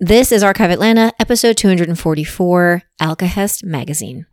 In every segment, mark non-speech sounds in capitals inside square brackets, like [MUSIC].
This is Archive Atlanta, episode 244, Alkahest Magazine.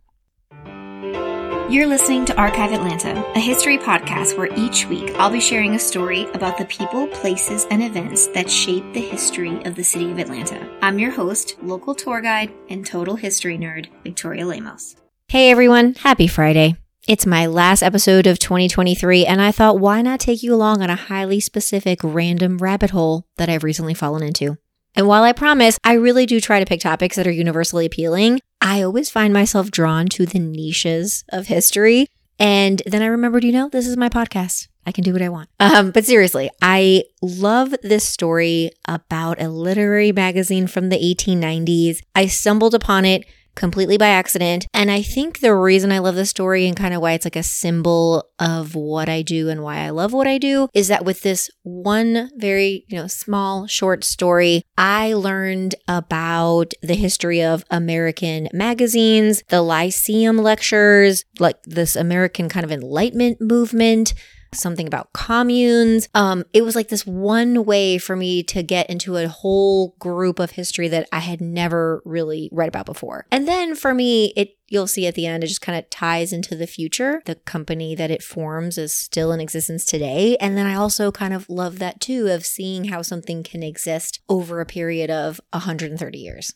You're listening to Archive Atlanta, a history podcast where each week I'll be sharing a story about the people, places, and events that shape the history of the city of Atlanta. I'm your host, local tour guide, and total history nerd, Victoria Lemos. Hey everyone, happy Friday. It's my last episode of 2023, and I thought, why not take you along on a highly specific random rabbit hole that I've recently fallen into? And while I promise I really do try to pick topics that are universally appealing, I always find myself drawn to the niches of history. And then I remembered, you know, this is my podcast. I can do what I want. Um, but seriously, I love this story about a literary magazine from the 1890s. I stumbled upon it completely by accident. And I think the reason I love this story and kind of why it's like a symbol of what I do and why I love what I do is that with this one very, you know, small short story, I learned about the history of American magazines, the Lyceum lectures, like this American kind of enlightenment movement something about communes. Um, it was like this one way for me to get into a whole group of history that I had never really read about before. And then for me, it you'll see at the end, it just kind of ties into the future. The company that it forms is still in existence today. And then I also kind of love that too of seeing how something can exist over a period of 130 years.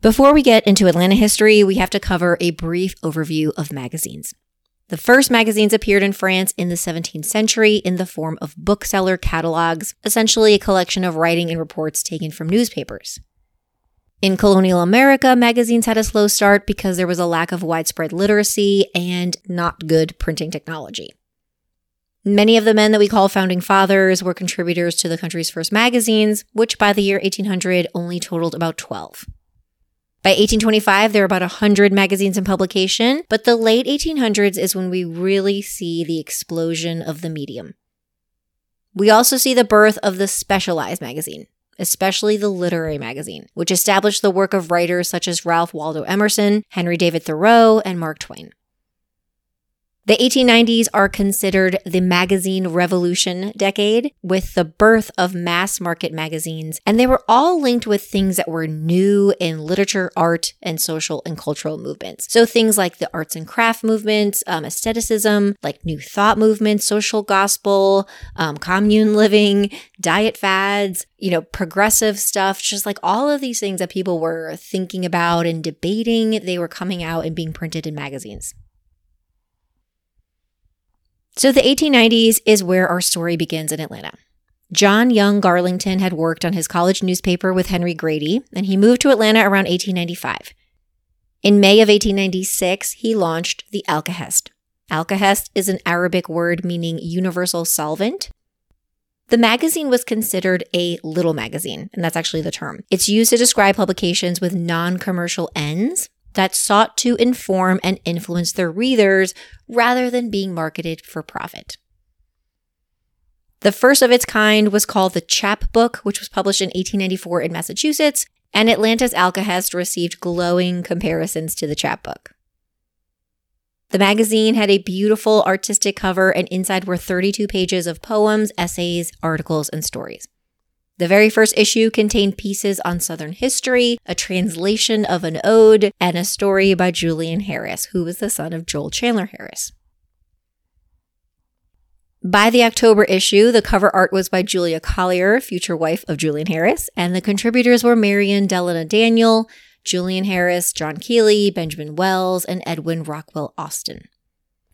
Before we get into Atlanta history, we have to cover a brief overview of magazines. The first magazines appeared in France in the 17th century in the form of bookseller catalogs, essentially a collection of writing and reports taken from newspapers. In colonial America, magazines had a slow start because there was a lack of widespread literacy and not good printing technology. Many of the men that we call founding fathers were contributors to the country's first magazines, which by the year 1800 only totaled about 12. By 1825, there are about 100 magazines in publication, but the late 1800s is when we really see the explosion of the medium. We also see the birth of the specialized magazine, especially the literary magazine, which established the work of writers such as Ralph Waldo Emerson, Henry David Thoreau, and Mark Twain. The 1890s are considered the magazine revolution decade with the birth of mass market magazines, and they were all linked with things that were new in literature, art, and social and cultural movements. So things like the arts and craft movements, um, aestheticism, like new thought movements, social gospel, um, commune living, diet fads, you know, progressive stuff, just like all of these things that people were thinking about and debating, they were coming out and being printed in magazines. So the 1890s is where our story begins in Atlanta. John Young Garlington had worked on his college newspaper with Henry Grady, and he moved to Atlanta around 1895. In May of 1896, he launched the Alkahest. Alkahest is an Arabic word meaning universal solvent. The magazine was considered a little magazine, and that's actually the term. It's used to describe publications with non commercial ends, that sought to inform and influence their readers rather than being marketed for profit. The first of its kind was called the Chap Book, which was published in 1894 in Massachusetts, and Atlanta's Alkahest received glowing comparisons to the Chap Book. The magazine had a beautiful artistic cover, and inside were 32 pages of poems, essays, articles, and stories. The very first issue contained pieces on Southern history, a translation of an ode, and a story by Julian Harris, who was the son of Joel Chandler Harris. By the October issue, the cover art was by Julia Collier, future wife of Julian Harris, and the contributors were Marion Delano Daniel, Julian Harris, John Keeley, Benjamin Wells, and Edwin Rockwell Austin.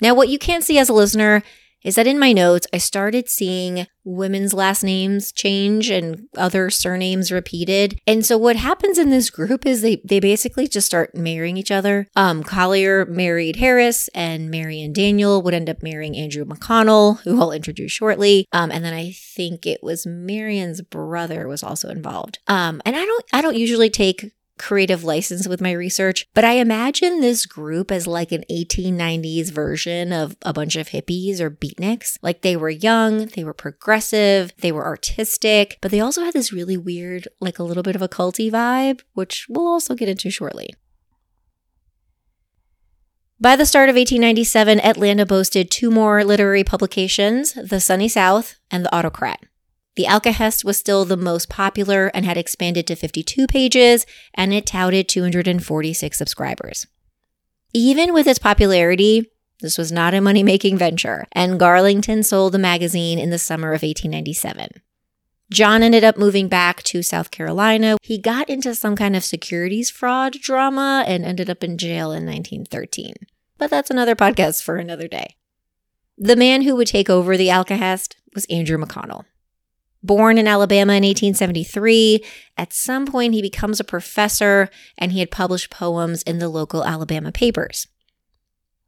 Now, what you can't see as a listener is that in my notes, I started seeing women's last names change and other surnames repeated. And so what happens in this group is they, they basically just start marrying each other. Um, Collier married Harris and Marion Daniel would end up marrying Andrew McConnell, who I'll introduce shortly. Um, and then I think it was Marion's brother was also involved. Um, and I don't, I don't usually take creative license with my research, but I imagine this group as like an 1890s version of a bunch of hippies or beatniks. Like they were young, they were progressive, they were artistic, but they also had this really weird, like a little bit of a culty vibe, which we'll also get into shortly. By the start of 1897, Atlanta boasted two more literary publications, The Sunny South and The Autocrat. The Alkahest was still the most popular and had expanded to 52 pages, and it touted 246 subscribers. Even with its popularity, this was not a money making venture, and Garlington sold the magazine in the summer of 1897. John ended up moving back to South Carolina. He got into some kind of securities fraud drama and ended up in jail in 1913. But that's another podcast for another day. The man who would take over the Alkahest was Andrew McConnell. Born in Alabama in 1873, at some point he becomes a professor and he had published poems in the local Alabama papers.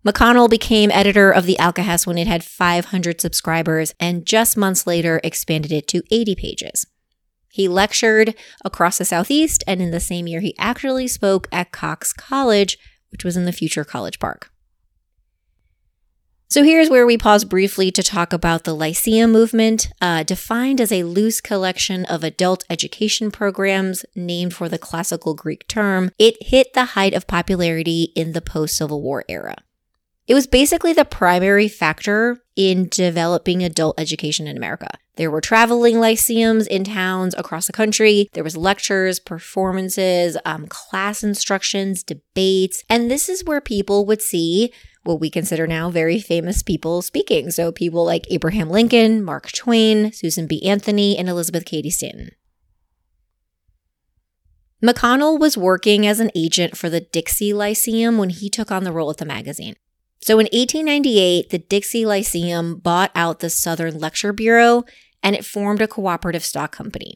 McConnell became editor of the Alkahest when it had 500 subscribers and just months later expanded it to 80 pages. He lectured across the Southeast, and in the same year, he actually spoke at Cox College, which was in the future College Park. So here's where we pause briefly to talk about the Lyceum movement, uh, defined as a loose collection of adult education programs named for the classical Greek term. It hit the height of popularity in the post Civil War era. It was basically the primary factor in developing adult education in America. There were traveling lyceums in towns across the country. There was lectures, performances, um, class instructions, debates, and this is where people would see what we consider now very famous people speaking. So people like Abraham Lincoln, Mark Twain, Susan B. Anthony, and Elizabeth Cady Stanton. McConnell was working as an agent for the Dixie Lyceum when he took on the role at the magazine. So in 1898, the Dixie Lyceum bought out the Southern Lecture Bureau and it formed a cooperative stock company.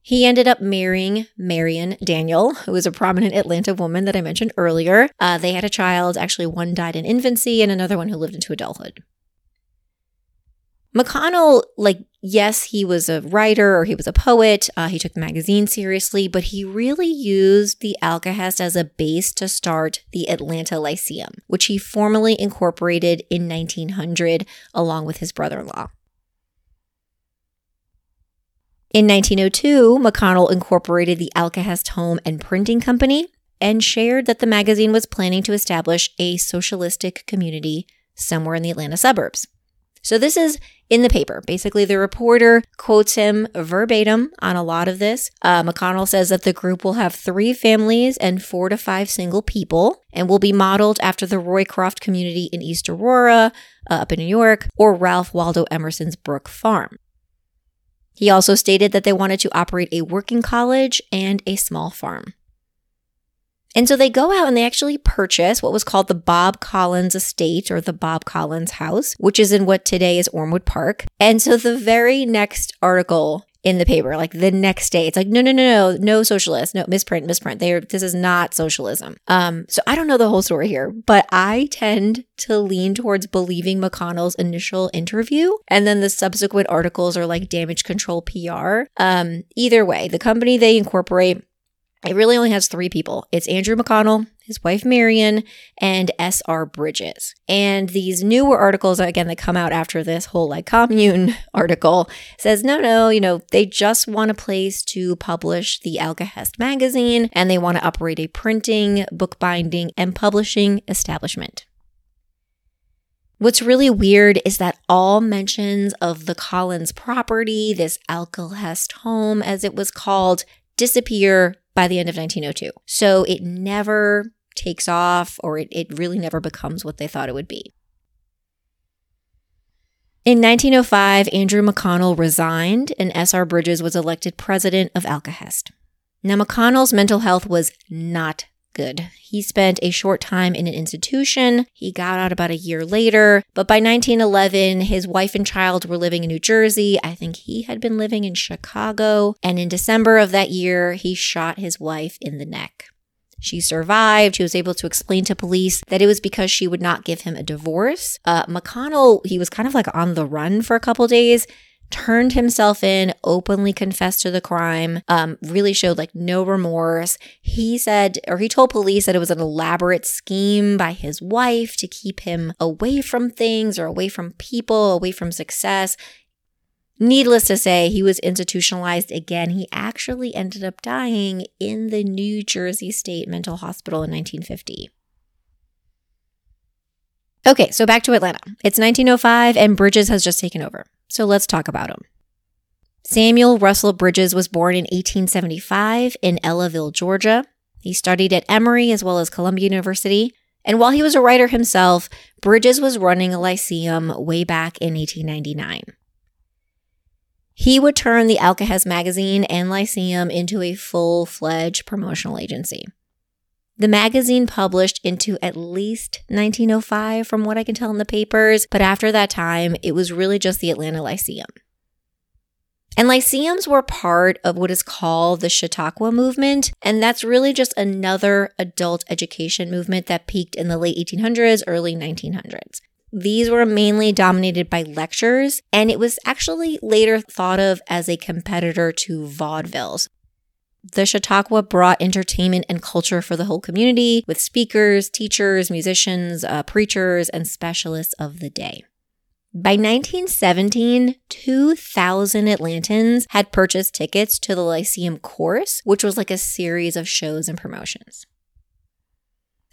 He ended up marrying Marion Daniel, who was a prominent Atlanta woman that I mentioned earlier. Uh, they had a child. Actually, one died in infancy and another one who lived into adulthood. McConnell, like, yes, he was a writer or he was a poet. Uh, he took the magazine seriously, but he really used the Alkahest as a base to start the Atlanta Lyceum, which he formally incorporated in 1900 along with his brother in law. In 1902, McConnell incorporated the Alkahest Home and Printing Company and shared that the magazine was planning to establish a socialistic community somewhere in the Atlanta suburbs. So, this is in the paper. Basically, the reporter quotes him verbatim on a lot of this. Uh, McConnell says that the group will have three families and four to five single people and will be modeled after the Roycroft community in East Aurora, uh, up in New York, or Ralph Waldo Emerson's Brook Farm. He also stated that they wanted to operate a working college and a small farm. And so they go out and they actually purchase what was called the Bob Collins Estate or the Bob Collins House, which is in what today is Ormwood Park. And so the very next article in the paper, like the next day, it's like, no, no, no, no, no socialist, no misprint, misprint. They are, this is not socialism. Um, so I don't know the whole story here, but I tend to lean towards believing McConnell's initial interview, and then the subsequent articles are like damage control PR. Um, either way, the company they incorporate it really only has three people. It's Andrew McConnell, his wife Marion, and S.R. Bridges. And these newer articles, again, that come out after this whole like commune [LAUGHS] article, says no, no, you know, they just want a place to publish the Alkahest magazine and they want to operate a printing, bookbinding, and publishing establishment. What's really weird is that all mentions of the Collins property, this Alkahest home as it was called, disappear by the end of 1902. So it never takes off or it, it really never becomes what they thought it would be. In 1905, Andrew McConnell resigned and S.R. Bridges was elected president of Alkahest. Now, McConnell's mental health was not good. He spent a short time in an institution. He got out about a year later, but by 1911, his wife and child were living in New Jersey. I think he had been living in Chicago. And in December of that year, he shot his wife in the neck. She survived. He was able to explain to police that it was because she would not give him a divorce. Uh, McConnell, he was kind of like on the run for a couple days turned himself in, openly confessed to the crime, um, really showed like no remorse. He said, or he told police that it was an elaborate scheme by his wife to keep him away from things or away from people, away from success. Needless to say, he was institutionalized again. He actually ended up dying in the New Jersey State Mental Hospital in 1950. Okay, so back to Atlanta. It's 1905 and Bridges has just taken over. So let's talk about him. Samuel Russell Bridges was born in 1875 in Ellaville, Georgia. He studied at Emory as well as Columbia University. And while he was a writer himself, Bridges was running a lyceum way back in 1899. He would turn the Alkahest magazine and lyceum into a full fledged promotional agency. The magazine published into at least 1905, from what I can tell in the papers, but after that time, it was really just the Atlanta Lyceum. And lyceums were part of what is called the Chautauqua movement. And that's really just another adult education movement that peaked in the late 1800s, early 1900s. These were mainly dominated by lectures, and it was actually later thought of as a competitor to vaudevilles. The Chautauqua brought entertainment and culture for the whole community with speakers, teachers, musicians, uh, preachers, and specialists of the day. By 1917, 2,000 Atlantans had purchased tickets to the Lyceum Course, which was like a series of shows and promotions.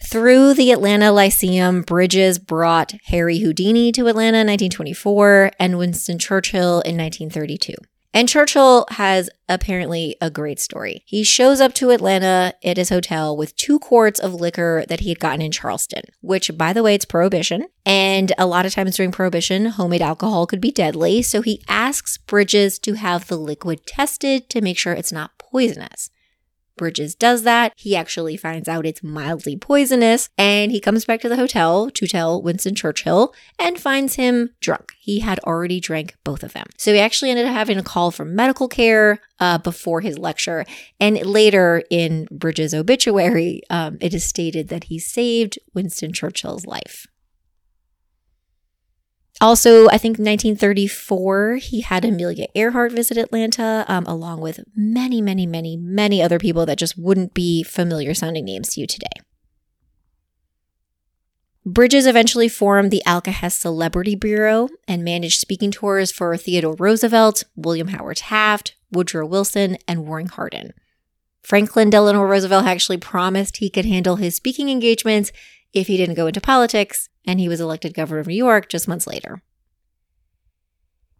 Through the Atlanta Lyceum, Bridges brought Harry Houdini to Atlanta in 1924 and Winston Churchill in 1932. And Churchill has apparently a great story. He shows up to Atlanta at his hotel with two quarts of liquor that he had gotten in Charleston, which, by the way, it's prohibition. And a lot of times during prohibition, homemade alcohol could be deadly. So he asks Bridges to have the liquid tested to make sure it's not poisonous. Bridges does that. He actually finds out it's mildly poisonous and he comes back to the hotel to tell Winston Churchill and finds him drunk. He had already drank both of them. So he actually ended up having a call from medical care uh, before his lecture. And later in Bridges' obituary, um, it is stated that he saved Winston Churchill's life. Also, I think 1934, he had Amelia Earhart visit Atlanta, um, along with many, many, many, many other people that just wouldn't be familiar sounding names to you today. Bridges eventually formed the Alkahest Celebrity Bureau and managed speaking tours for Theodore Roosevelt, William Howard Taft, Woodrow Wilson, and Warren Harding. Franklin Delano Roosevelt actually promised he could handle his speaking engagements if he didn't go into politics, and he was elected governor of New York just months later.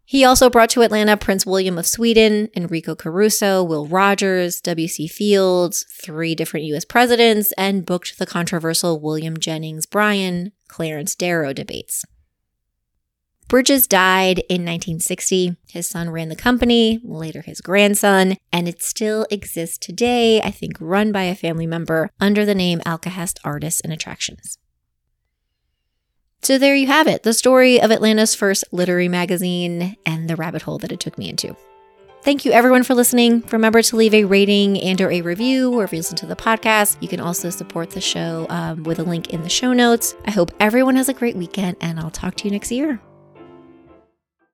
He also brought to Atlanta Prince William of Sweden, Enrico Caruso, Will Rogers, W.C. Fields, three different U.S. presidents, and booked the controversial William Jennings Bryan Clarence Darrow debates. Bridges died in 1960. His son ran the company, later his grandson, and it still exists today, I think run by a family member under the name Alkahest Artists and Attractions. So there you have it, the story of Atlanta's first literary magazine and the rabbit hole that it took me into. Thank you everyone for listening. Remember to leave a rating and or a review wherever you listen to the podcast. You can also support the show um, with a link in the show notes. I hope everyone has a great weekend and I'll talk to you next year.